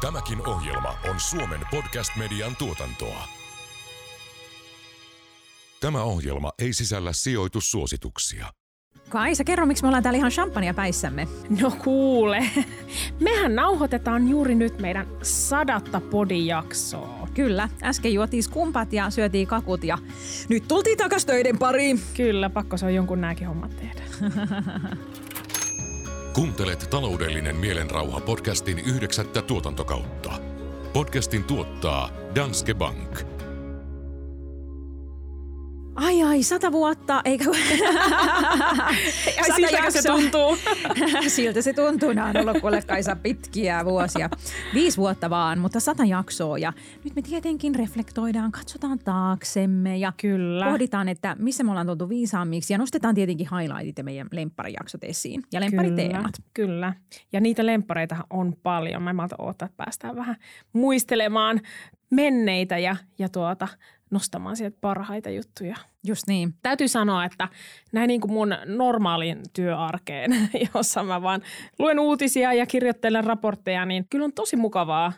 Tämäkin ohjelma on Suomen podcast-median tuotantoa. Tämä ohjelma ei sisällä sijoitussuosituksia. Kaisa, kerro, miksi me ollaan täällä ihan champagne päissämme. No kuule, mehän nauhoitetaan juuri nyt meidän sadatta podijaksoa. Kyllä, äsken juotiin skumpat ja syötiin kakut ja nyt tultiin takas töiden pariin. Kyllä, pakko se on jonkun nääkin hommat tehdä. Kuuntelet taloudellinen mielenrauha podcastin yhdeksättä tuotantokautta. Podcastin tuottaa Danske Bank. Ai ai, sata vuotta, eikä... Ai siltäkö se tuntuu? Siltä se tuntuu. Nämä on ollut kuule Kaisa pitkiä vuosia. Viisi vuotta vaan, mutta sata jaksoa. Ja nyt me tietenkin reflektoidaan, katsotaan taaksemme ja Kyllä. pohditaan, että missä me ollaan tultu viisaammiksi. Ja nostetaan tietenkin highlightit ja meidän lempparijaksot esiin ja lemppariteemat. Kyllä, kyllä. Ja niitä lemppareita on paljon. Mä en malta odottaa, että päästään vähän muistelemaan menneitä ja, ja tuota, nostamaan sieltä parhaita juttuja. Just niin. Täytyy sanoa, että näin niin kuin mun normaalin työarkeen, jossa mä vaan luen uutisia ja kirjoittelen raportteja, niin kyllä on tosi mukavaa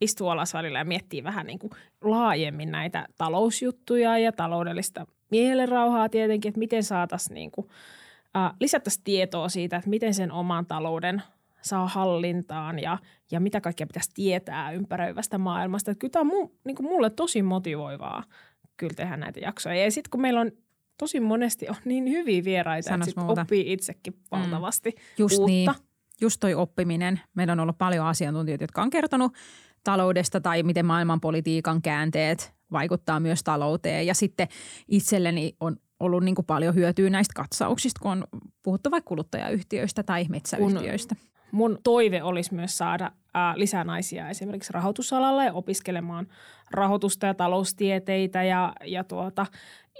istua alas välillä ja miettiä vähän niin kuin laajemmin näitä talousjuttuja ja taloudellista mielenrauhaa tietenkin, että miten saataisiin niin kuin, äh, lisättäisiin tietoa siitä, että miten sen oman talouden saa hallintaan ja, ja mitä kaikkea pitäisi tietää ympäröivästä maailmasta. Että kyllä tämä on mu, niin kuin mulle tosi motivoivaa kyllä tehdä näitä jaksoja. Ja sitten kun meillä on tosi monesti on niin hyviä vieraita, Sanos että sit oppii itsekin valtavasti Just uutta. niin. Just toi oppiminen. Meillä on ollut paljon asiantuntijoita, jotka on kertonut taloudesta tai miten maailmanpolitiikan käänteet vaikuttaa myös talouteen. Ja sitten itselleni on ollut niin paljon hyötyä näistä katsauksista, kun on puhuttu vaikka kuluttajayhtiöistä tai metsäyhtiöistä. Mun toive olisi myös saada ää, lisää naisia esimerkiksi rahoitusalalla ja opiskelemaan rahoitusta ja taloustieteitä ja, ja tuota,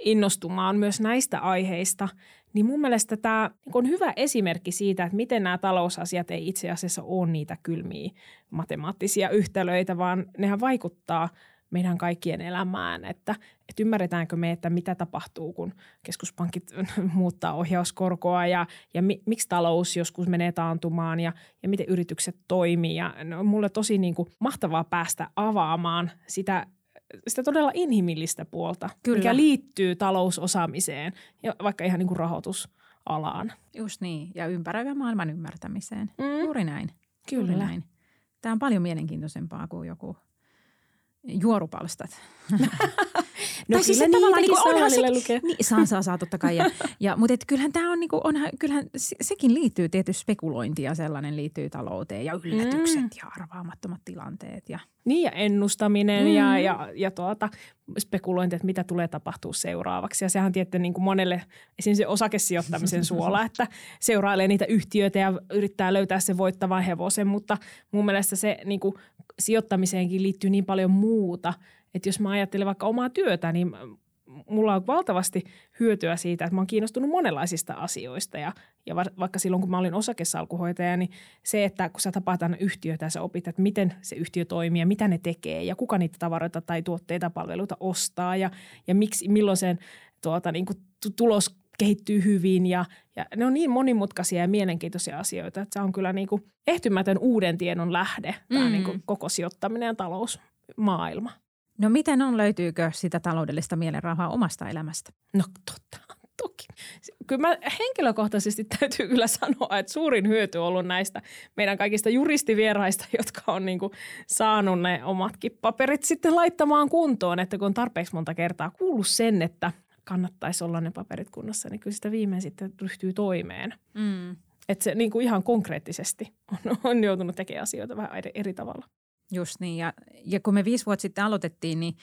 innostumaan myös näistä aiheista. Niin mun mielestä tämä on hyvä esimerkki siitä, että miten nämä talousasiat ei itse asiassa ole niitä kylmiä matemaattisia yhtälöitä, vaan nehän vaikuttaa meidän kaikkien elämään, että, että ymmärretäänkö me, että mitä tapahtuu, kun keskuspankit muuttaa ohjauskorkoa ja, ja mi, miksi talous joskus menee taantumaan ja, ja miten yritykset toimii. Ja no, on mulle tosi niin kuin mahtavaa päästä avaamaan sitä, sitä todella inhimillistä puolta, Kyllä. mikä liittyy talousosaamiseen ja vaikka ihan niin kuin rahoitusalaan. Just niin. Ja ympäröivän maailman ymmärtämiseen. Mm. Juuri näin. Juuri Kyllä. näin. Tämä on paljon mielenkiintoisempaa kuin joku juorupalstat. No Tai siis se kyllä tavallaan niinku onhan se, lukea. niin, saa, saa, saa totta kai. Ja, ja, mutta et kyllähän tämä on, niinku, onhan, kyllähän se- sekin liittyy tietysti spekulointi ja sellainen liittyy talouteen ja yllätykset Mm. ja arvaamattomat tilanteet. Ja, Niin ja ennustaminen Mm. ja, ja, ja tuota, spekulointi, että mitä tulee tapahtuu seuraavaksi. Ja sehän tietty niin kuin monelle esimerkiksi se osakesijoittamisen suola, että seurailee niitä yhtiöitä ja yrittää löytää se voittavan hevosen. Mutta mun mielestä se niin kuin sijoittamiseenkin liittyy niin paljon muuta. Että jos mä ajattelen vaikka omaa työtä, niin mulla on valtavasti hyötyä siitä, että mä oon kiinnostunut monenlaisista asioista ja, ja va- vaikka silloin, kun mä olin osakesalkuhoitaja, niin se, että kun sä tapaat aina yhtiötä ja sä opit, että miten se yhtiö toimii ja mitä ne tekee ja kuka niitä tavaroita tai tuotteita palveluita ostaa ja, ja miksi, milloin sen tuota, niin kuin tu- tulos kehittyy hyvin ja, ja ne on niin monimutkaisia ja mielenkiintoisia asioita, että se on kyllä niin kuin ehtymätön uuden tiedon lähde, tämä Mm. niin kuin koko sijoittaminen ja talousmaailma. No miten on, löytyykö sitä taloudellista mielenrauhaa omasta elämästä? No totta, toki. Kyllä mä henkilökohtaisesti täytyy kyllä sanoa, että suurin hyöty on ollut näistä meidän kaikista juristivieraista, jotka on niin kuin saanut ne omatkin paperit sitten laittamaan kuntoon. Että kun on tarpeeksi monta kertaa kuullut sen, että kannattaisi olla ne paperit kunnossa, niin kyllä sitä viimein sitten ryhtyy toimeen. Mm. Että se niin kuin ihan konkreettisesti on, on joutunut tekemään asioita vähän eri, eri tavalla. Just niin. Ja, ja kun me viisi vuotta sitten aloitettiin, niin,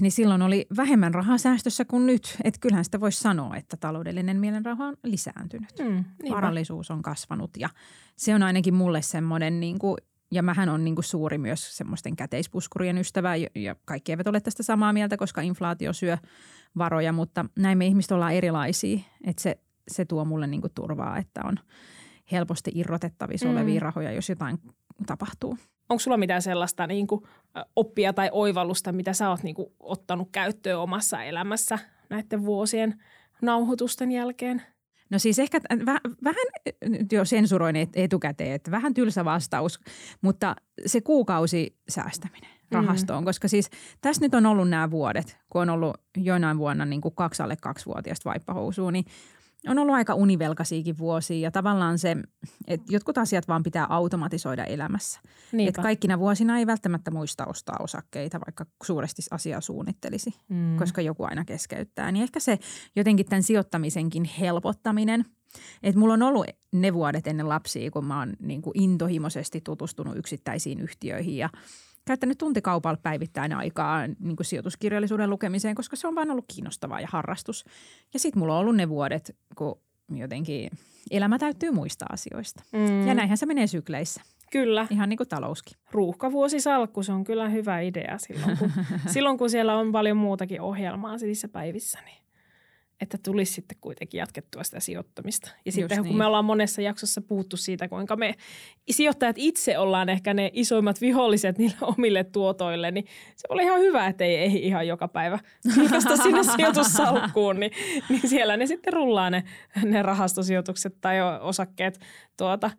niin silloin oli vähemmän rahaa säästössä kuin nyt. Että kyllähän sitä voisi sanoa, että taloudellinen mielenrauha on lisääntynyt. Mm, Varallisuus on kasvanut ja se on ainakin mulle semmoinen, niin kuin, ja mähän on niin kuin suuri myös semmoisten käteispuskurien ystävä ja, ja kaikki eivät ole tästä samaa mieltä, koska inflaatio syö varoja, mutta näin me ihmiset ollaan erilaisia, että se, se tuo mulle niin kuin turvaa, että on helposti irrotettavissa Mm. olevia rahoja, jos jotain tapahtuu. Onko sulla mitään sellaista niin kuin, oppia tai oivallusta, mitä sä oot niin kuin, ottanut käyttöön omassa elämässä näiden vuosien nauhoitusten jälkeen? No siis ehkä vähän, vähän nyt jo sensuroin etukäteen, että vähän tylsä vastaus, mutta se kuukausi säästäminen rahastoon, mm. koska siis tässä nyt on ollut nämä vuodet, kun on ollut joinain vuonna niin kuin kaksi alle kaksivuotiaista vaippahousua, niin on ollut aika univelkaisiakin vuosia ja tavallaan se, että jotkut asiat vaan pitää automatisoida elämässä. Että kaikkina vuosina ei välttämättä muista ostaa osakkeita, vaikka suuresti asiaa suunnittelisi, mm. koska joku aina keskeyttää. Niin ehkä se jotenkin tämän sijoittamisenkin helpottaminen – et mulla on ollut ne vuodet ennen lapsia, kun mä oon niin kuin intohimoisesti tutustunut yksittäisiin yhtiöihin ja käyttänyt tuntikaupalla päivittäin aikaa niin kuin sijoituskirjallisuuden lukemiseen, koska se on vain ollut kiinnostavaa ja harrastus. Ja sitten mulla on ollut ne vuodet, kun jotenkin elämä täytyy muista asioista. Mm. Ja näinhän se menee sykleissä. Kyllä. Ihan niin kuin talouskin. Ruuhkavuosisalkku, se on kyllä hyvä idea silloin, kun, silloin kun siellä on paljon muutakin ohjelmaa niissä päivissä. Niin että tulisi sitten kuitenkin jatkettua sitä sijoittamista. Ja Just sitten niin. kun me ollaan monessa jaksossa puhuttu siitä, kuinka me sijoittajat itse ollaan ehkä ne isoimmat viholliset niille omille tuotoille, niin se oli ihan hyvä, että ei, ei ihan joka päivä vilkasta sinne sijoitussalkkuun, niin, niin siellä ne sitten rullaa ne, ne rahastosijoitukset tai osakkeet tuota,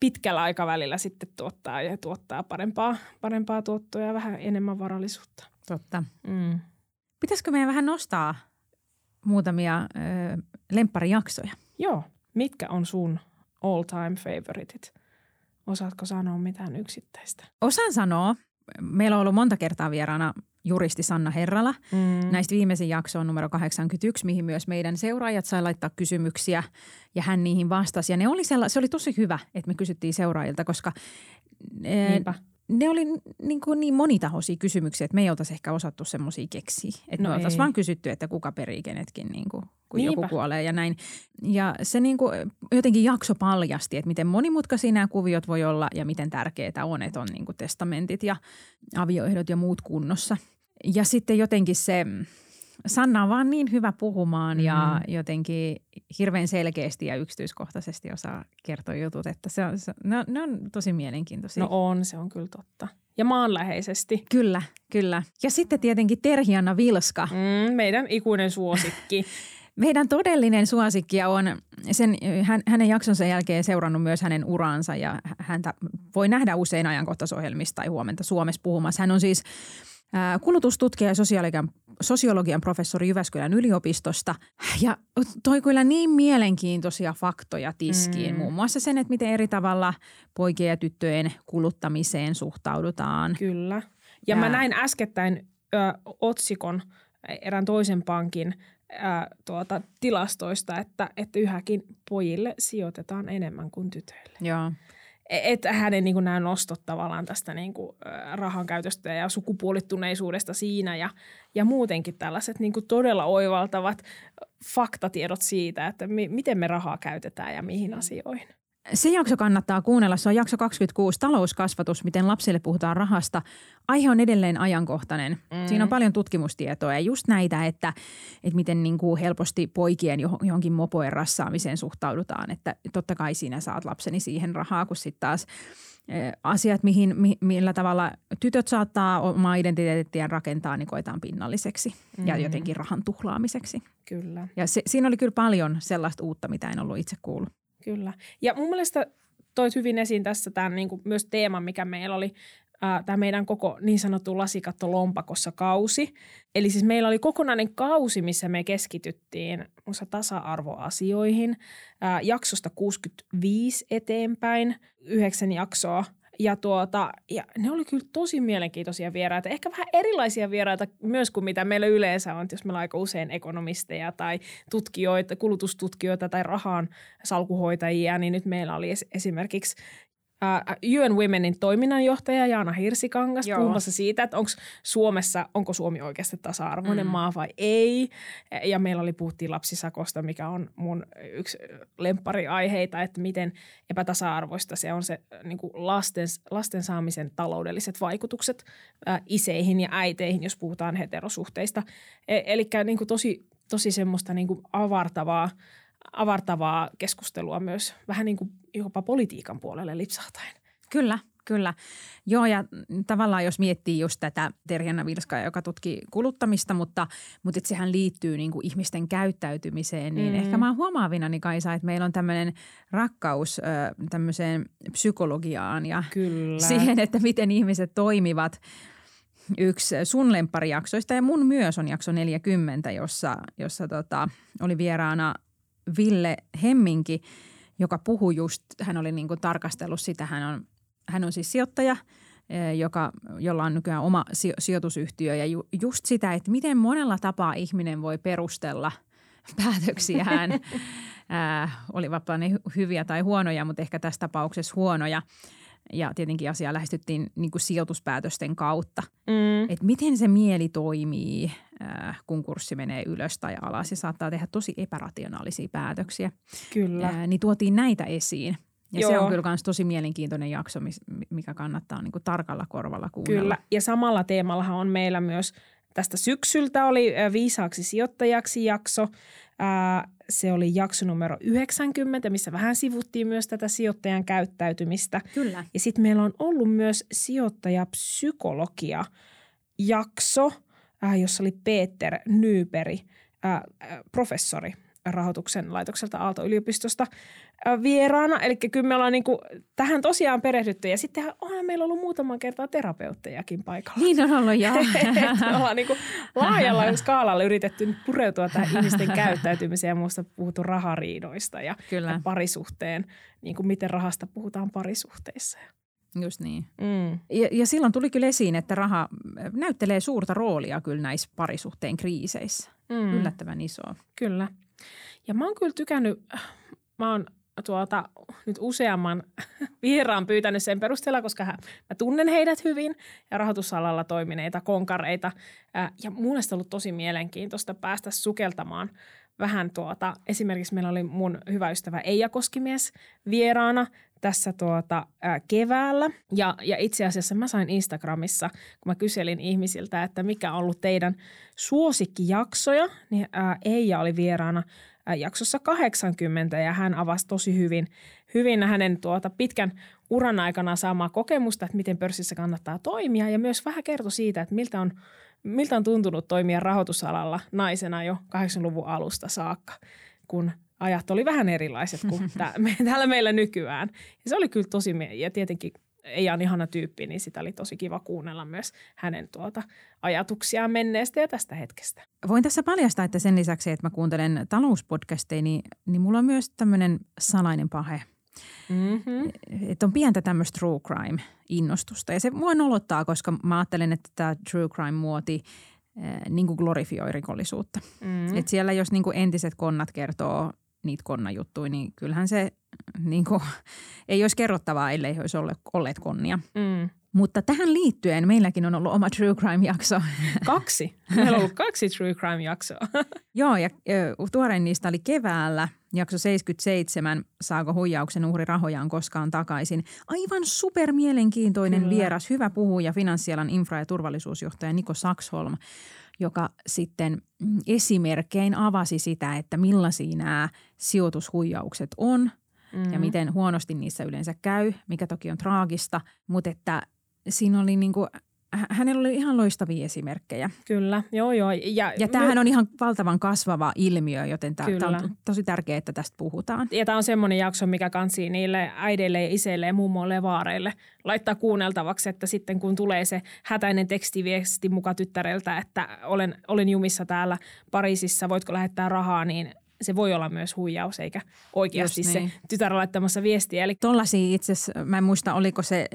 pitkällä aikavälillä sitten tuottaa ja tuottaa parempaa, parempaa tuottoa ja vähän enemmän varallisuutta. Totta. Mm. Pitäisikö meidän vähän nostaa muutamia ö, lempparijaksoja. Joo. Mitkä on sun all time favoritit? Osaatko sanoa mitään yksittäistä? Osaan sanoa. Meillä on ollut monta kertaa vieraana juristi Sanna Herrala. Mm. Näistä viimeisin jakso on numero 81, mihin myös meidän seuraajat sai laittaa kysymyksiä ja hän niihin vastasi. Ja ne oli sella, se oli tosi hyvä, että me kysyttiin seuraajilta, koska Niinpä ne oli niin, kuin niin monitahoisia kysymyksiä, että me ei oltaisi ehkä osattu semmoisia keksiä. Että no me oltaisiin vaan kysytty, että kuka perii kenetkin, niin kuin, kun Niinpä. joku kuolee ja näin. Ja se niin kuin, jotenkin jakso paljasti, että miten monimutkaisia nämä kuviot voi olla ja miten tärkeää on, että on niin kuin testamentit ja avioehdot ja muut kunnossa. Ja sitten jotenkin se Sanna on vaan niin hyvä puhumaan ja jotenkin hirveän selkeästi ja yksityiskohtaisesti osaa kertoa jutut, että se on, se, ne, on, ne on tosi mielenkiintoisia. No on, se on kyllä totta. Ja maanläheisesti. Kyllä, kyllä. Ja sitten tietenkin Terhianna Vilska. Mm, meidän ikuinen suosikki. Meidän todellinen suosikki on sen, hän, hänen jaksonsa jälkeen seurannut myös hänen uransa ja häntä voi nähdä usein ajankohtaisohjelmista tai huomenta Suomessa puhumassa. Hän on siis kulutustutkija ja sosiologian, sosiologian professori Jyväskylän yliopistosta. Ja toi kyllä niin mielenkiintoisia faktoja tiskiin. Mm. Muun muassa sen, että miten eri tavalla poikien ja tyttöjen kuluttamiseen suhtaudutaan. Kyllä. Ja, ja mä näin äskettäin ö, otsikon erään toisen pankin ö, tuota, tilastoista, että, että yhäkin pojille sijoitetaan enemmän kuin tytöille. Joo että hänen niin kuin nämä nostot tavallaan tästä niin kuin, rahan käytöstä ja sukupuolittuneisuudesta siinä ja, ja muutenkin tällaiset niin kuin todella oivaltavat faktatiedot siitä, että mi, miten me rahaa käytetään ja mihin asioihin. Se jakso kannattaa kuunnella. Se on jakso 26, talouskasvatus, miten lapsille puhutaan rahasta. Aihe on edelleen ajankohtainen. Mm. Siinä on paljon tutkimustietoa ja just näitä, että, että miten niin kuin helposti poikien johonkin mopojen rassaamiseen suhtaudutaan. Että totta kai siinä saat lapseni siihen rahaa, kun sitten taas e, asiat, mihin, millä tavalla tytöt saattaa omaa identiteettiään rakentaa, niin koetaan pinnalliseksi mm. ja jotenkin rahan tuhlaamiseksi. Kyllä. Ja se, siinä oli kyllä paljon sellaista uutta, mitä en ollut itse kuullut. Kyllä. Ja mun mielestä toit hyvin esiin tässä tämän niin kuin myös teeman, mikä meillä oli tämä meidän koko niin sanottu lasikatto lompakossa kausi. Eli siis meillä oli kokonainen kausi, missä me keskityttiin muassa tasa-arvoasioihin ää, jaksosta 65 eteenpäin, yhdeksän jaksoa ja, tuota, ja ne oli kyllä tosi mielenkiintoisia vieraita. Ehkä vähän erilaisia vieraita myös kuin mitä meillä yleensä on, jos meillä on aika usein ekonomisteja tai tutkijoita, kulutustutkijoita tai rahan salkuhoitajia, niin nyt meillä oli esimerkiksi uh, UN Womenin toiminnanjohtaja Jaana Hirsikangas Joo. puhumassa siitä, että onko Suomessa, onko Suomi oikeasti tasa-arvoinen mm. maa vai ei. Ja meillä oli puhuttiin lapsisakosta, mikä on mun yksi lemppariaiheita, että miten epätasa-arvoista se on se niin kuin lasten, lasten saamisen taloudelliset vaikutukset ää, iseihin ja äiteihin, jos puhutaan heterosuhteista. E- eli niin tosi, tosi semmoista niin kuin avartavaa avartavaa keskustelua myös vähän niin kuin jopa politiikan puolelle lipsahtaen. Kyllä, Kyllä. Joo, ja tavallaan jos miettii just tätä Terjanna Vilskaa, joka tutki kuluttamista, mutta, mutta että sehän liittyy niin kuin ihmisten käyttäytymiseen, niin mm. ehkä mä oon huomaavinani Kaisa, että meillä on tämmöinen rakkaus tämmöiseen psykologiaan ja Kyllä. siihen, että miten ihmiset toimivat. Yksi sun lempparijaksoista ja mun myös on jakso 40, jossa, jossa tota, oli vieraana Ville Hemminki, joka puhui just, hän oli niin kuin tarkastellut sitä, hän on, hän on siis sijoittaja, eh, joka, jolla on nykyään oma sijoitusyhtiö ja ju, just sitä, että miten monella tapaa ihminen voi perustella päätöksiään, äh, olivatpa ne hyviä tai huonoja, mutta ehkä tässä tapauksessa huonoja – ja tietenkin asiaa lähestyttiin niin kuin sijoituspäätösten kautta. Mm. Että miten se mieli toimii, äh, kun kurssi menee ylös tai alas ja saattaa tehdä tosi epärationaalisia päätöksiä. Kyllä. Äh, niin tuotiin näitä esiin. Ja Joo. se on kyllä myös tosi mielenkiintoinen jakso, mikä kannattaa niin kuin tarkalla korvalla kuunnella. Kyllä, ja samalla teemallahan on meillä myös tästä syksyltä oli Viisaaksi sijoittajaksi jakso. Se oli jakso numero 90, missä vähän sivuttiin myös tätä sijoittajan käyttäytymistä. Kyllä. Ja sitten meillä on ollut myös sijoittajapsykologia jakso, jossa oli Peter Nyyperi, professori rahoituksen laitokselta Aalto-yliopistosta vieraana. Eli kyllä me ollaan niinku tähän tosiaan perehdytty. Ja sitten onhan meillä ollut muutaman kertaa terapeuttejakin paikalla. Niin on ollut, joo. me ollaan niinku laajalla skaalalla yritetty pureutua tähän ihmisten käyttäytymiseen ja muusta puhuttu rahariidoista ja, kyllä. ja parisuhteen, niin kuin miten rahasta puhutaan parisuhteissa. Just niin. Mm. Ja, ja silloin tuli kyllä esiin, että raha näyttelee suurta roolia kyllä näissä parisuhteen kriiseissä. Mm. Yllättävän iso. Kyllä. Ja mä oon kyllä tykännyt, mä oon tuota, nyt useamman vieraan pyytänyt sen perusteella, koska mä tunnen heidät hyvin ja rahoitusalalla toimineita konkareita. Ja mun on ollut tosi mielenkiintoista päästä sukeltamaan vähän tuota, esimerkiksi meillä oli mun hyvä ystävä Eija Koskimies vieraana tässä tuota, ää, keväällä. Ja, ja itse asiassa mä sain Instagramissa, kun mä kyselin ihmisiltä, että mikä on ollut teidän suosikkijaksoja, niin ää, Eija oli vieraana jaksossa 80 ja hän avasi tosi hyvin, hyvin hänen tuota pitkän uran aikana saamaa kokemusta, että miten pörssissä kannattaa toimia ja myös vähän kertoi siitä, että miltä on, miltä on tuntunut toimia rahoitusalalla naisena jo 80-luvun alusta saakka, kun ajat oli vähän erilaiset kuin täällä meillä nykyään. Ja se oli kyllä tosi, ja tietenkin ei on ihana tyyppi, niin sitä oli tosi kiva kuunnella myös hänen tuota ajatuksiaan menneestä ja tästä hetkestä. Voin tässä paljastaa, että sen lisäksi, että mä kuuntelen talouspodcasteja, niin, niin mulla on myös tämmöinen salainen pahe. Mm-hmm. Että on pientä tämmöistä true crime-innostusta. Ja se mua nolottaa, koska mä ajattelen, että tämä true crime-muoti äh, niin kuin glorifioi rikollisuutta. Mm-hmm. Et siellä jos niin entiset konnat kertoo niitä konnajuttuja, niin kyllähän se niin kuin, ei olisi kerrottavaa, ellei olisi olleet, konnia. Mm. Mutta tähän liittyen meilläkin on ollut oma True Crime-jakso. Kaksi? Meillä on ollut kaksi True Crime-jaksoa. Joo, ja tuorein niistä oli keväällä, jakso 77, Saako huijauksen uhri rahojaan koskaan takaisin. Aivan super mielenkiintoinen Kyllä. vieras, hyvä puhuja, finanssialan infra- ja turvallisuusjohtaja Niko Saksholm – joka sitten esimerkkein avasi sitä, että millaisia nämä sijoitushuijaukset on mm-hmm. ja miten huonosti niissä yleensä käy, mikä toki on traagista, mutta että siinä oli niin kuin hänellä oli ihan loistavia esimerkkejä. Kyllä, joo joo. Ja, ja tämähän on ihan valtavan kasvava ilmiö, joten tämä on tosi tärkeää, että tästä puhutaan. Ja tämä on semmoinen jakso, mikä kansii niille äideille, iseille ja mummoille ja vaareille laittaa kuunneltavaksi, että sitten kun tulee se hätäinen tekstiviesti muka tyttäreltä, että olen, olen jumissa täällä Pariisissa, voitko lähettää rahaa, niin se voi olla myös huijaus, eikä oikeasti niin. se tytär laittamassa viestiä. Eli... Tuollaisia itse asiassa, mä en muista, oliko se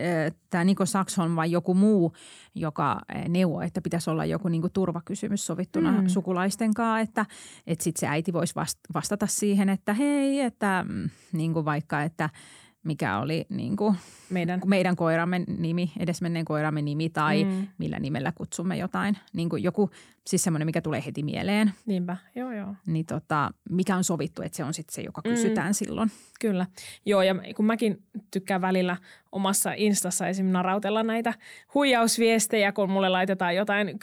tämä Niko Saxon vai joku muu, joka neuvoi, että pitäisi olla joku niinku turvakysymys sovittuna mm. sukulaisten kanssa, että, että sitten se äiti voisi vastata siihen, että hei, että mm, niin kuin vaikka, että – mikä oli niin kuin meidän. meidän koiramme nimi, edesmenneen koiramme nimi tai mm. millä nimellä kutsumme jotain. Niin kuin joku, siis semmoinen, mikä tulee heti mieleen. Niinpä, joo joo. Niin tota, mikä on sovittu, että se on sitten se, joka mm. kysytään mm. silloin. Kyllä, joo ja kun mäkin tykkään välillä omassa instassa esim. narautella näitä huijausviestejä, kun mulle laitetaan jotain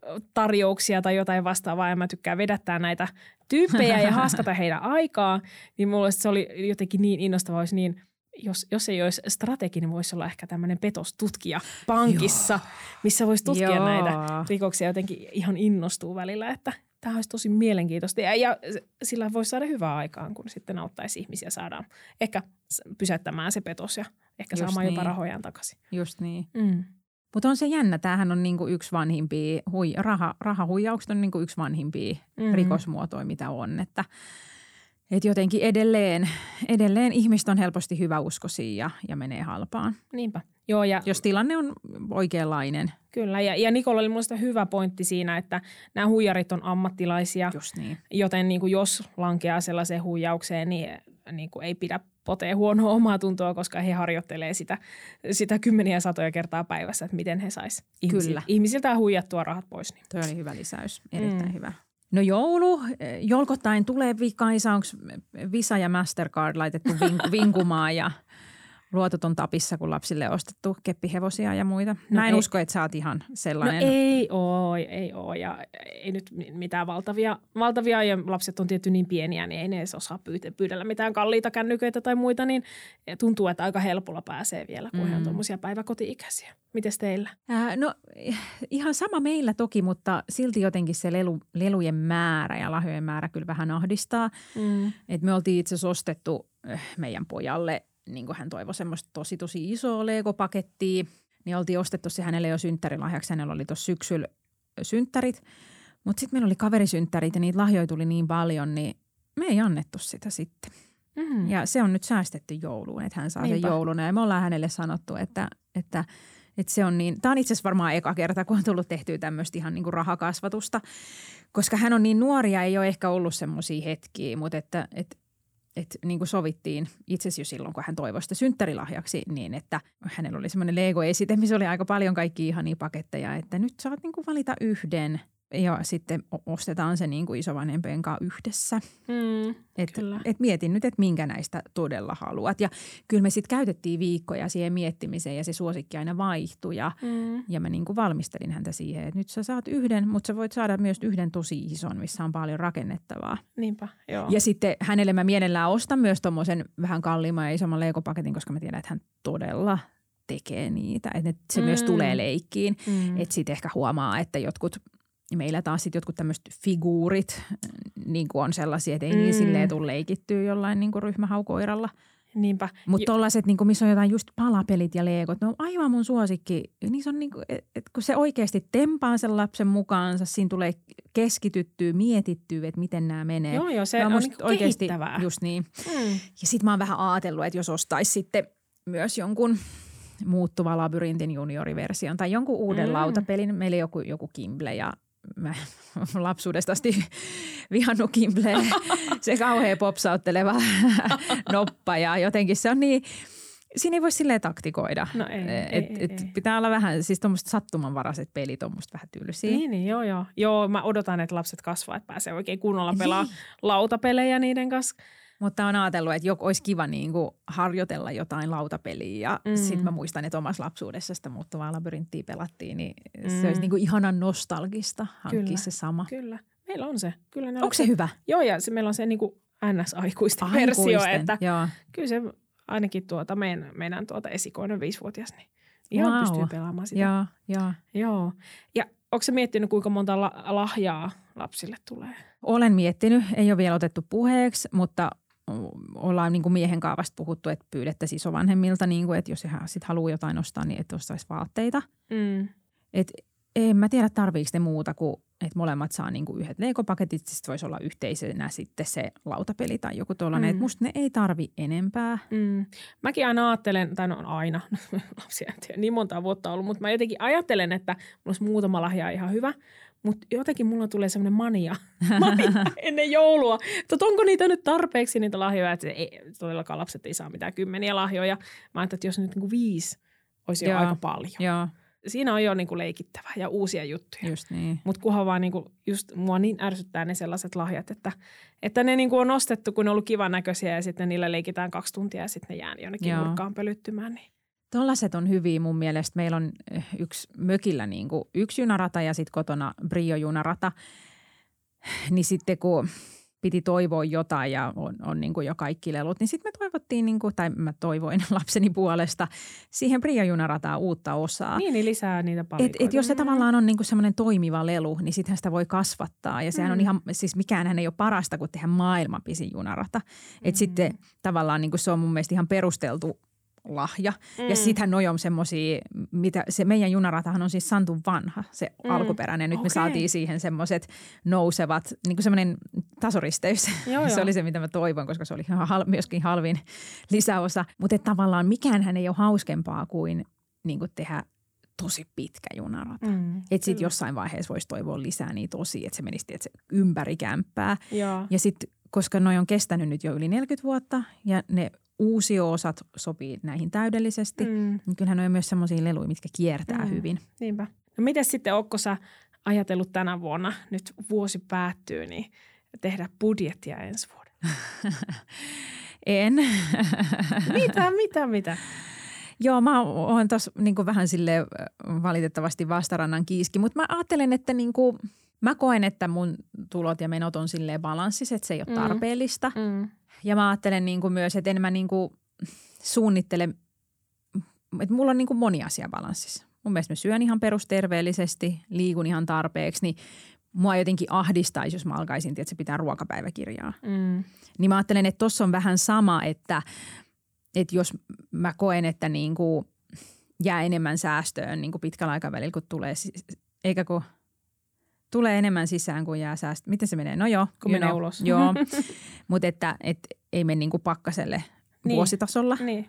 kryptosijoitustarjouksia tai jotain vastaavaa ja mä tykkään vedättää näitä tyyppejä ja haaskata heidän aikaa, niin mulle se oli jotenkin niin innostavaa, olisi niin jos, jos ei olisi strategi, niin voisi olla ehkä tämmöinen petostutkija pankissa, Joo. missä voisi tutkia Joo. näitä rikoksia jotenkin ihan innostuu välillä, että tämä olisi tosi mielenkiintoista. Ja, ja sillä voisi saada hyvää aikaan, kun sitten auttaisi ihmisiä saadaan ehkä pysäyttämään se petos ja ehkä Just saamaan niin. jopa rahojaan takaisin. Just niin. Mm. Mutta on se jännä, tämähän on niinku yksi vanhimpia, hui, raha, rahahuijaukset on niinku yksi vanhimpia mm-hmm. rikosmuotoja, mitä on. Että et jotenkin edelleen, edelleen ihmiset on helposti hyväuskoisia ja, ja menee halpaan. Niinpä. Joo, ja Jos tilanne on oikeanlainen. Kyllä, ja, ja Nikola oli minusta hyvä pointti siinä, että nämä huijarit on ammattilaisia. Just niin. Joten niin kuin jos lankeaa sellaiseen huijaukseen, niin, niin kuin ei pidä potee huonoa omaa tuntoa, koska he harjoittelee sitä, sitä kymmeniä satoja kertaa päivässä, että miten he sais ihmisiltä, ihmisiltä huijattua rahat pois. Niin. Tuo oli hyvä lisäys, erittäin mm. hyvä. No joulu, jolkotain tulee Kaisa, onko Visa ja Mastercard laitettu vinkumaan ja luototon tapissa, kun lapsille on ostettu keppihevosia ja muita. No Mä en ei. usko, että sä oot ihan sellainen. No ei oo, ei oo ja ei nyt mitään valtavia, valtavia ja lapset on tietty niin pieniä, niin ei ne edes osaa pyydellä mitään kalliita kännyköitä tai muita, niin tuntuu, että aika helpolla pääsee vielä, kun mm. he on mm. tuommoisia päiväkoti-ikäisiä. Mites teillä? Äh, no ihan sama meillä toki, mutta silti jotenkin se lelu, lelujen määrä ja lahjojen määrä kyllä vähän ahdistaa. Mm. Et me oltiin itse asiassa ostettu äh, meidän pojalle, niin kuin hän toivoi semmoista tosi tosi isoa Lego-pakettia, niin oltiin ostettu se hänelle jo synttärilahjaksi. Hänellä oli tuossa syksyllä synttärit, mutta sitten meillä oli kaverisynttärit ja niitä lahjoja tuli niin paljon, niin me ei annettu sitä sitten. Mm. Ja se on nyt säästetty jouluun, että hän saa Niinpä. sen jouluna. Ja me ollaan hänelle sanottu, että, että – että se on niin, tämä on itse asiassa varmaan eka kerta, kun on tullut tehtyä tämmöistä ihan niin kuin rahakasvatusta, koska hän on niin nuoria, ei ole ehkä ollut semmoisia hetkiä, mutta että, että että niin kuin sovittiin itse asiassa jo silloin, kun hän toivoi sitä synttärilahjaksi, niin että hänellä oli semmoinen Lego-esite, missä oli aika paljon kaikki ihania paketteja, että nyt saat niin kuin valita yhden – ja sitten ostetaan se niin kuin isovanhempien kanssa yhdessä. Mm, et, et mietin nyt, että minkä näistä todella haluat. Ja kyllä me sitten käytettiin viikkoja siihen miettimiseen ja se suosikki aina vaihtui. Ja, mm. ja mä niin kuin valmistelin häntä siihen, että nyt sä saat yhden, mutta sä voit saada myös yhden tosi ison, missä on paljon rakennettavaa. Niinpä, joo. Ja sitten hänelle mä mielellään ostan myös tuommoisen vähän kalliimman ja isomman leikopaketin, koska mä tiedän, että hän todella tekee niitä. Että se mm. myös tulee leikkiin. Mm. Että sitten ehkä huomaa, että jotkut – meillä taas sitten jotkut tämmöiset figuurit niin kuin on sellaisia, että ei mm. niin silleen tule leikittyä jollain niin kuin ryhmähaukoiralla. Niinpä. Mutta tollaiset, niin missä on jotain just palapelit ja leekot, ne on aivan mun suosikki. Niissä on niin kuin, et, kun se oikeasti tempaa sen lapsen mukaansa, siinä tulee keskityttyä, mietittyä, että miten nämä menee. Joo, joo, se on, on niin oikeasti just niin. Mm. Ja sitten mä oon vähän ajatellut, että jos ostaisi sitten myös jonkun muuttuva labyrintin junioriversion tai jonkun uuden mm. lautapelin. Meillä joku, joku Kimble ja mä lapsuudesta asti vihannut Kimblee, se kauhean popsautteleva noppa ja jotenkin se on niin, siinä ei voi silleen taktikoida. No ei, et, ei, et ei. Pitää olla vähän, siis tuommoiset sattumanvaraiset pelit on musta vähän tylsiä. Niin, niin, joo, joo. Joo, mä odotan, että lapset kasvaa, että pääsee oikein kunnolla pelaa niin. lautapelejä niiden kanssa. Mutta on ajatellut, että joku olisi kiva niin kuin harjoitella jotain lautapeliä. Ja mm. sitten mä muistan, että omassa lapsuudessa sitä muuttuvaa labyrinttiä pelattiin, niin mm. se olisi niin kuin ihanan nostalgista hankkia kyllä, se sama. Kyllä, meillä on se. Kyllä Onko lapset, se hyvä? Joo, ja se, meillä on se niin kuin NS-aikuisten Aikuisten, versio, että joo. kyllä se ainakin tuota meidän, meidän tuota esikoinen viisivuotias, niin ihan wow. pystyy pelaamaan sitä. Joo, joo. joo. Ja onko se miettinyt, kuinka monta la- lahjaa lapsille tulee? Olen miettinyt, ei ole vielä otettu puheeksi, mutta ollaan niin kuin miehen kaavasta puhuttu, että pyydettäisiin isovanhemmilta, niin kuin, että jos he sit haluaa jotain ostaa, niin että ostaisi vaatteita. Mm. Et en mä tiedä, tarviiko ne muuta kuin, että molemmat saa niin kuin yhdet leikopaketit, sitten voisi olla yhteisenä sitten se lautapeli tai joku tuollainen. Mm. Että musta ne ei tarvi enempää. Mm. Mäkin aina ajattelen, tai no aina, lapsia en tiedä, niin monta vuotta ollut, mutta mä jotenkin ajattelen, että mulla olisi muutama lahja ihan hyvä – mutta jotenkin mulla tulee semmoinen mania, mania ennen joulua. Että onko niitä nyt tarpeeksi niitä lahjoja, että ei, todellakaan lapset ei saa mitään kymmeniä lahjoja. Mä ajattelin, että jos nyt niinku viisi olisi jo aika paljon. Joo. Siinä on jo niinku leikittävä ja uusia juttuja. Just niin. Mutta kunhan vaan niinku, just mua niin ärsyttää ne sellaiset lahjat, että, että ne niinku on nostettu, kun ne on ollut kivan näköisiä ja sitten niillä leikitään kaksi tuntia ja sitten ne jää jonnekin Joo. nurkkaan pölyttymään. Niin. Tuollaiset on hyviä mun mielestä. Meillä on eh, yksi mökillä niin kuin yksi junarata ja sitten kotona Brio-junarata. Niin sitten kun piti toivoa jotain ja on, on niin kuin jo kaikki lelut, niin sitten me toivottiin, niin kuin, tai mä toivoin lapseni puolesta, siihen Bria-junarataa uutta osaa. Niin, niin lisää niitä Et, palikoita. et jos se tavallaan on niinku semmoinen toimiva lelu, niin sittenhän sitä voi kasvattaa. Ja sehän mm. on ihan, siis mikään ei ole parasta kuin tehdä maailman pisin junarata. Et mm. sitten tavallaan niinku se on mun mielestä ihan perusteltu lahja. Mm. Ja sittenhän noi on semmoisia, mitä se meidän junaratahan on siis Santu vanha, se mm. alkuperäinen. Nyt okay. me saatiin siihen semmoiset nousevat, niin kuin semmoinen tasoristeys. Joo, se joo. oli se, mitä mä toivon, koska se oli hal, myöskin halvin lisäosa. Mutta tavallaan mikään ei ole hauskempaa kuin, niin kuin tehdä tosi pitkä junarata. Mm, Että sitten jossain vaiheessa voisi toivoa lisää niitä osia, että se menisi että se ympäri kämppää. Joo. Ja sitten, koska noi on kestänyt nyt jo yli 40 vuotta ja ne uusioosat sopii näihin täydellisesti, mm. Niin kyllähän ne on myös semmoisia leluja, mitkä kiertää Mm. hyvin. niinpä. No miten sitten, onko sä ajatellut tänä vuonna, nyt vuosi päättyy, niin tehdä budjettia ensi vuonna? En. Mitä, mitä, mitä? Joo, mä oon tuossa niin vähän sille valitettavasti vastarannan kiiski, mutta mä ajattelen, että niin kuin, mä koen, että mun tulot ja menot on silleen balanssissa, että se ei ole Mm. tarpeellista. Mm. Ja mä ajattelen niin kuin myös, että en mä niin kuin suunnittele, että mulla on niin kuin moni asia balanssissa. Mun mielestä mä syön ihan perusterveellisesti, liikun ihan tarpeeksi, niin mua jotenkin ahdistaisi, jos mä alkaisin, että se pitää ruokapäiväkirjaa. Mm. Niin mä ajattelen, että tossa on vähän sama, että, että jos mä koen, että niin kuin jää enemmän säästöön niin kuin pitkällä aikavälillä, kun tulee, eikä kun tulee enemmän sisään kuin jää säästöön. Miten se menee? No joo. Kun menee know, ulos. Joo, mutta että et ei mene niin kuin pakkaselle Niin. vuositasolla. Niin.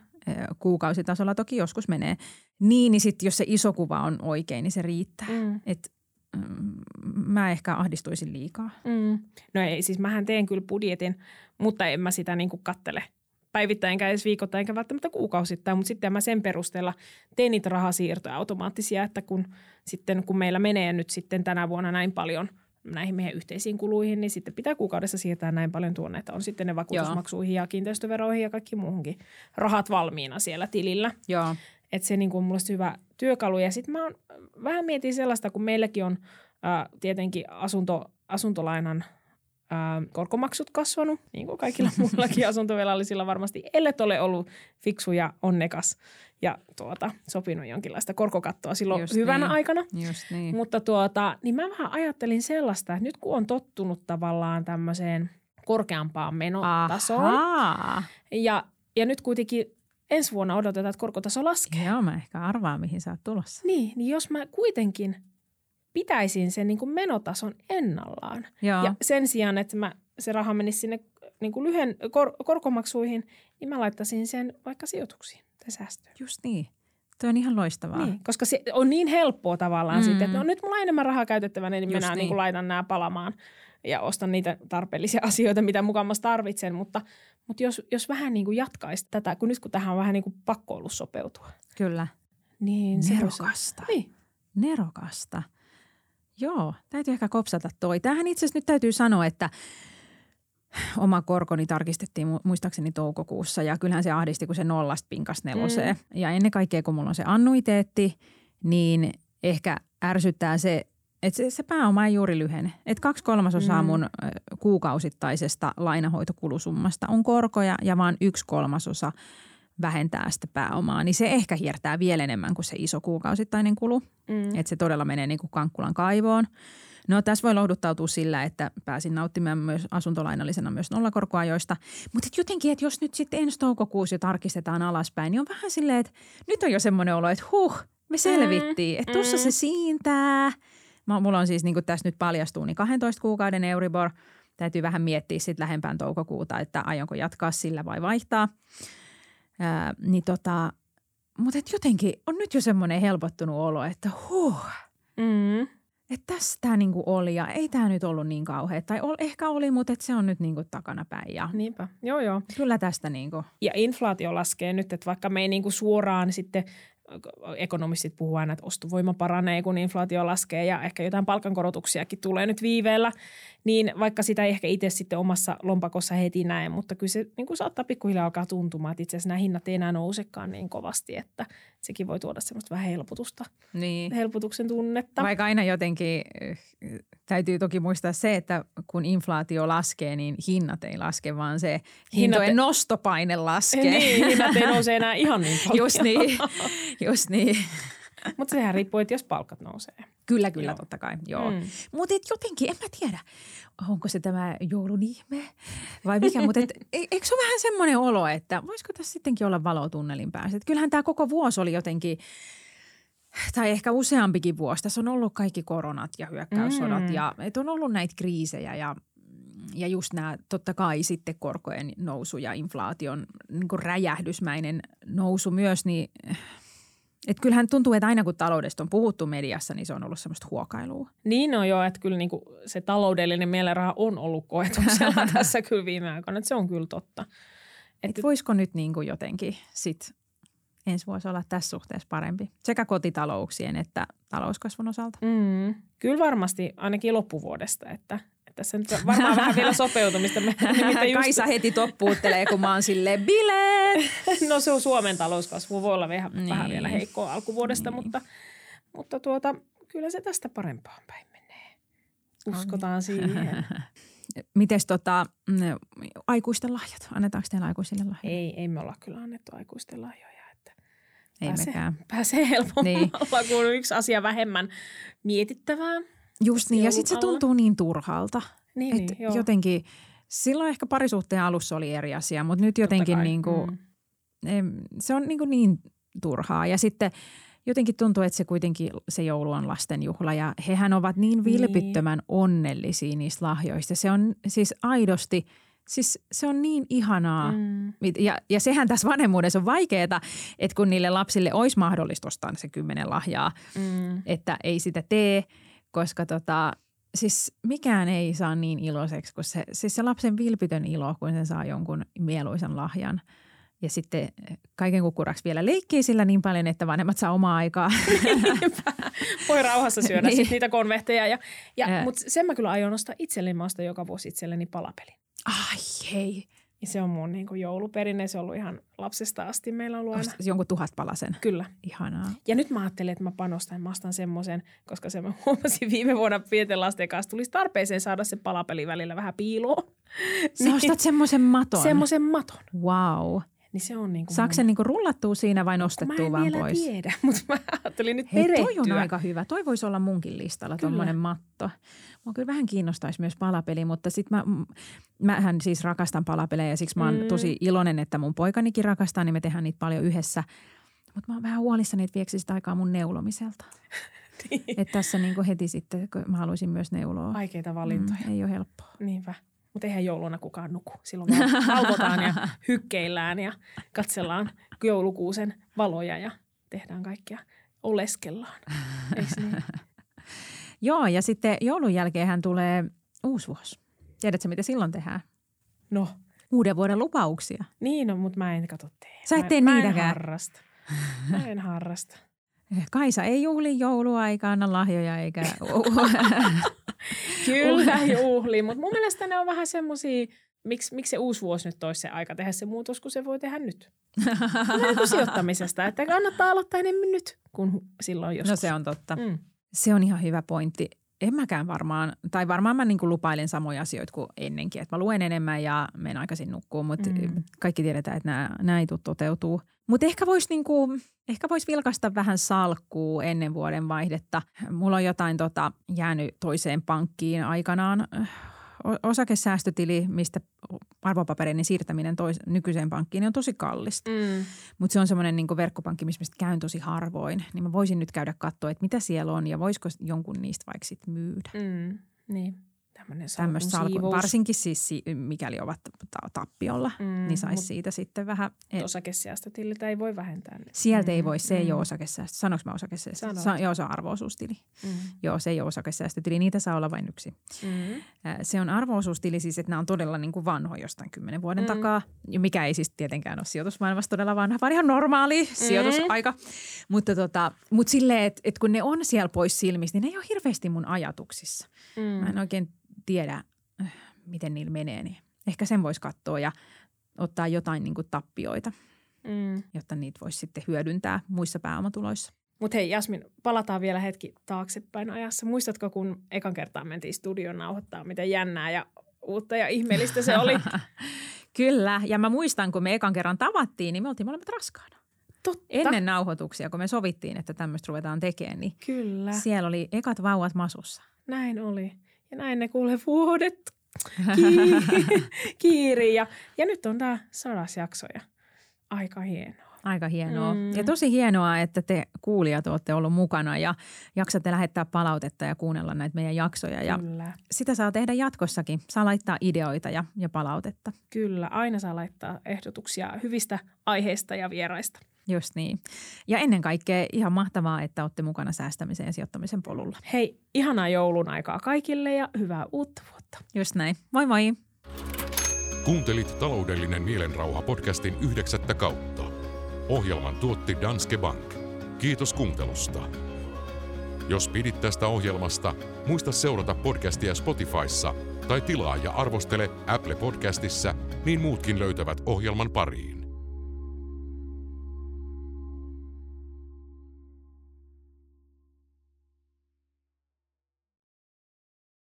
Kuukausitasolla toki joskus menee. Niin, niin sitten jos se iso kuva on oikein, niin se riittää. Mm. Et, mm, mä ehkä ahdistuisin liikaa. Mm. No ei, siis mähän teen kyllä budjetin, mutta en mä sitä niin kuin kattele päivittäin enkä edes viikoittain enkä välttämättä kuukausittain, mutta sitten mä sen perusteella teen niitä rahasiirtoja automaattisia, että kun sitten kun meillä menee nyt sitten tänä vuonna näin paljon näihin meidän yhteisiin kuluihin, niin sitten pitää kuukaudessa siirtää näin paljon tuonne, että on sitten ne vakuutusmaksuihin ja kiinteistöveroihin ja kaikki muuhunkin rahat valmiina siellä tilillä. Joo. Että se niin kuin on mulle hyvä työkalu. Ja sitten mä oon, vähän mietin sellaista, kun meilläkin on ää, tietenkin asunto, asuntolainan ää, korkomaksut kasvanut, niin kuin kaikilla muillakin asuntovelallisilla varmasti, ellei ole ollut fiksu ja onnekas ja tuota, sopinut jonkinlaista korkokattoa silloin Just hyvänä niin. aikana. Just niin. Mutta tuota, niin mä vähän ajattelin sellaista, että nyt kun on tottunut tavallaan tämmöiseen korkeampaan menotasoon Ahaa. ja, ja nyt kuitenkin ensi vuonna odotetaan, että korkotaso laskee. Joo, mä ehkä arvaan, mihin sä oot tulossa. Niin, niin jos mä kuitenkin pitäisin sen niin kuin menotason ennallaan Joo. ja sen sijaan, että mä, se raha menisi sinne niin kuin lyhen kor, korkomaksuihin, niin mä laittaisin sen vaikka sijoituksiin tai säästöön. Just niin. Toi on ihan loistavaa. Niin, koska se on niin helppoa tavallaan Mm. sitten, että no nyt mulla on enemmän rahaa käytettävänä, niin Just minä niin. niin. Niin laitan nämä palamaan ja ostan niitä tarpeellisia asioita, mitä mukamassa tarvitsen. Mutta, mutta jos, jos vähän niin kuin jatkaisi tätä, kun nyt kun tähän on vähän niin kuin pakko ollut sopeutua, Kyllä. niin se Nerokasta. Niin. Nerokasta. Joo, täytyy ehkä kopsata toi. Tähän itse asiassa nyt täytyy sanoa, että oma korkoni tarkistettiin mu- muistaakseni toukokuussa ja kyllähän se ahdisti, kun se nollasta pinkas neloseen. Mm. Ja ennen kaikkea, kun mulla on se annuiteetti, niin ehkä ärsyttää se, että se, se pääoma ei juuri lyhene. Että kaksi kolmasosaa Mm. mun kuukausittaisesta lainahoitokulusummasta on korkoja ja vaan yksi kolmasosa vähentää sitä pääomaa, niin se ehkä hiertää vielä enemmän kuin se iso kuukausittainen kulu. Mm. Että se todella menee niin kuin Kankkulan kaivoon. No tässä voi lohduttautua sillä, että pääsin nauttimaan myös asuntolainallisena myös nollakorkoajoista. Mutta et jotenkin, että jos nyt sitten ensi toukokuussa jo tarkistetaan alaspäin, niin on vähän silleen, että nyt on jo semmoinen olo, että huh, me selvittiin. Että tuossa mm. se siintää. Mä, mulla on siis niin kuin tässä nyt paljastuu, niin 12 kuukauden Euribor. Täytyy vähän miettiä sitten lähempään toukokuuta, että aionko jatkaa sillä vai vaihtaa. Ää, niin tota, mutta et jotenkin on nyt jo semmoinen helpottunut olo, että huh, Mm. että tässä tämä niinku oli ja ei tämä nyt ollut niin kauhea. Tai ol, ehkä oli, mutta et se on nyt niinku takanapäin ja Niinpä, joo joo. kyllä tästä niinku, Ja inflaatio laskee nyt, että vaikka me ei niinku suoraan sitten ekonomistit puhuu aina, että ostovoima paranee, kun inflaatio laskee ja ehkä jotain palkankorotuksiakin tulee nyt viiveellä, niin vaikka sitä ei ehkä itse sitten omassa lompakossa heti näe, mutta kyllä se niin kuin saattaa pikkuhiljaa alkaa tuntumaan, että itse asiassa nämä hinnat ei enää nousekaan niin kovasti, että, sekin voi tuoda semmoista vähän helpotusta, Niin. helpotuksen tunnetta. Vaikka aina jotenkin täytyy toki muistaa se, että kun inflaatio laskee, niin hinnat ei laske, vaan se hintojen ei- nostopaine laskee. Niin, hinnat ei nouse enää ihan niin paljon. Just niin, just niin. Mutta sehän riippuu, että jos palkat nousee. Kyllä, kyllä, Joo. totta kai. Joo. Mm. Mutta jotenkin, en mä tiedä, onko se tämä joulun ihme vai mikä, mutta et, e- eikö se ole vähän semmoinen olo, että voisiko tässä sittenkin olla valotunnelin päässä? Et kyllähän tämä koko vuosi oli jotenkin, tai ehkä useampikin vuosi. Tässä on ollut kaikki koronat ja hyökkäyssodat Mm. ja et on ollut näitä kriisejä ja ja just nämä totta kai sitten korkojen nousu ja inflaation niin räjähdysmäinen nousu myös, niin et kyllähän tuntuu, että aina kun taloudesta on puhuttu mediassa, niin se on ollut semmoista huokailua. Niin on jo, että kyllä niinku se taloudellinen mielenraha on ollut koetuksella tässä kyllä viime aikoina. Että se on kyllä totta. Et voisiko nyt niin kuin jotenkin sit ensi vuosi olla tässä suhteessa parempi sekä kotitalouksien että talouskasvun osalta? Mm, kyllä varmasti ainakin loppuvuodesta, että tässä nyt varmaan vähän vielä sopeutumista. Just, Kaisa heti toppuuttelee, kun mä oon silleen bileet. no se on Suomen talouskasvu, voi olla vähän, niin. vähän vielä heikkoa alkuvuodesta, Niin. mutta, mutta tuota, kyllä se tästä parempaan päin menee. Uskotaan siihen. Mites tota, mm, aikuisten lahjat? Annetaanko teillä aikuisille lahjat? Ei, ei me olla kyllä annettu aikuisten lahjoja, että Ei pääsee, mekään. pääsee helpommalla, Niin. kun on yksi asia vähemmän mietittävää. Just niin, ja sitten se tuntuu niin turhalta. Niin, Et niin, joo. jotenkin, silloin ehkä parisuhteen alussa oli eri asia, mutta nyt jotenkin niin kuin, Mm. se on niin, kuin niin turhaa. Ja sitten jotenkin tuntuu, että se kuitenkin se joulu on lastenjuhla ja hehän ovat niin vilpittömän onnellisia niistä lahjoista. Se on siis aidosti, siis se on niin ihanaa. Mm. Ja, ja sehän tässä vanhemmuudessa on vaikeaa, että kun niille lapsille olisi mahdollista ostaa se kymmenen lahjaa, Mm. että ei sitä tee, koska tota, siis mikään ei saa niin iloiseksi kuin se, siis se lapsen vilpitön ilo, kun se saa jonkun mieluisan lahjan. Ja sitten kaiken kukkuraksi vielä leikkii sillä niin paljon, että vanhemmat saa omaa aikaa. Niinpä. Voi rauhassa syödä Niin. sit niitä konvehteja. Ja, ja. Mutta sen mä kyllä aion ostaa itselleni. Mä ostan joka vuosi itselleni palapelin. Ai hei, se on mun niin kuin jouluperinne. Se on ollut ihan lapsesta asti meillä on ollut aina. Jonkun tuhat palasen. Kyllä. Ihanaa. Ja nyt mä ajattelin, että mä panostan, mä ostan semmoisen, koska se mä huomasin viime vuonna pienten lasten kanssa, tulisi tarpeeseen saada se palapeli välillä vähän piiloon. Sä ostat semmoisen maton. Semmoisen maton. Wow. Niin se on niin kuin Saako se niinku rullattua siinä vai Mä nostettua en vaan vielä pois? tiedä, mutta mä ajattelin nyt Hei, perehtyä. toi on aika hyvä. Toi voisi olla munkin listalla, tuommoinen matto. Mua kyllä vähän kiinnostaisi myös palapeli, mutta sit mä, mähän siis rakastan palapelejä ja siksi mä oon Mm. mm. tosi iloinen, että mun poikanikin rakastaa, niin me tehdään niitä paljon yhdessä. Mutta mä oon vähän huolissani, että viekö se sitä aikaa mun neulomiselta. Niin. Että tässä niinku heti sitten, kun mä haluaisin myös neuloa. Vaikeita valintoja. Mm, ei ole helppoa. Niinpä. Mutta eihän jouluna kukaan nuku. Silloin val- valvotaan ja hykkeillään ja katsellaan joulukuusen valoja ja tehdään kaikkea. Oleskellaan. Eiks niin? Joo, ja sitten joulun jälkeenhän tulee uusi vuosi. Tiedätkö, mitä silloin tehdään? No, Uuden vuoden lupauksia. niin on, mutta mä en kato tee. Sä et Mä- tee mä en niitäkään. harrasta. Mä en harrasta. Kaisa ei juhli joulua, eikä anna lahjoja, eikä... Kyllä juhli, mutta mun mielestä ne on vähän semmosia, miksi, miksi se uusi vuosi nyt olisi se aika tehdä se muutos, kun se voi tehdä nyt. Vähän sijoittamisesta, että kannattaa aloittaa enemmän nyt kuin silloin joskus. no se on totta. Mm. Se on ihan hyvä pointti. En mäkään varmaan, tai varmaan mä niin kuin lupailen samoja asioita kuin ennenkin. Että mä luen enemmän ja menen aikaisin nukkuun, mutta Mm. kaikki tiedetään, että nämä, nämä ei tule toteutuu. Mutta ehkä voisi niinku, ehkä vois vilkasta vähän salkkuu ennen vuoden vaihdetta. Mulla on jotain tota, jäänyt toiseen pankkiin aikanaan. Osakesäästötili, mistä arvopapereiden siirtäminen tois, nykyiseen pankkiin niin on tosi kallista. Mm. Mutta se on semmoinen niin verkkopankki, missä käyn tosi harvoin. Niin mä voisin nyt käydä katsoa, että mitä siellä on ja voisiko jonkun niistä vaikka sit myydä. Mm. Niin, tämmöinen salkun, varsinkin siis si- mikäli ovat ta- tappiolla, Mm, mm, niin saisi siitä sitten vähän. e- Osakesäästötililtä ei voi vähentää. nyt. Sieltä ei Mm, voi, se ei mm. ole osakesäästö. Sanoinko mä osakesäästö? Sa- joo, se on arvoosuustili. Mm. Joo, se ei ole osakesäästötili, niitä saa olla vain yksi. Mm. Se on arvoosuustili siis, että nämä on todella niin kuin vanho jostain kymmenen vuoden Mm. mm. takaa, mikä ei siis tietenkään ole sijoitusmaailmassa todella vanha, vaan ihan normaali Mm. sijoitusaika. Mutta tota, mut silleen, että et kun ne on siellä pois silmistä, niin ne ei ole hirveästi mun ajatuksissa. Mä en Mm. oikein tiedä, äh, miten niillä menee, niin ehkä sen voisi katsoa ja ottaa jotain niin kuin tappioita. Mm. jotta niitä voisi sitten hyödyntää muissa pääomatuloissa. Mutta hei Jasmin, palataan vielä hetki taaksepäin ajassa. Muistatko, kun ekan kertaa mentiin studion nauhoittaa, miten jännää ja uutta ja ihmeellistä se oli? Kyllä, ja mä muistan, kun me ekan kerran tavattiin, niin me oltiin molemmat raskaana. Totta. Ennen nauhoituksia, kun me sovittiin, että tämmöistä ruvetaan tekemään, niin Kyllä, siellä oli ekat vauvat masussa. näin oli. Ja näin ne kuule vuodet ki- kiiri. Ja, ja nyt on tämä sadas jakso ja aika hienoa. Aika hienoa. Mm. Ja tosi hienoa, että te kuulijat olette ollut mukana ja jaksatte lähettää palautetta ja kuunnella näitä meidän jaksoja. Ja Kyllä. sitä saa tehdä jatkossakin. Saa laittaa ideoita ja, ja palautetta. Kyllä, aina saa laittaa ehdotuksia hyvistä aiheista ja vieraista. Just niin. Ja ennen kaikkea ihan mahtavaa, että olette mukana säästämisen ja sijoittamisen polulla. Hei, ihanaa joulun aikaa kaikille ja hyvää uutta vuotta. Just näin. Moi moi! Kuuntelit taloudellinen mielenrauha podcastin yhdeksättä kautta. Ohjelman tuotti Danske Bank. Kiitos kuuntelusta. Jos pidit tästä ohjelmasta, muista seurata podcastia Spotifyssa tai tilaa ja arvostele Apple Podcastissa, niin muutkin löytävät ohjelman pariin.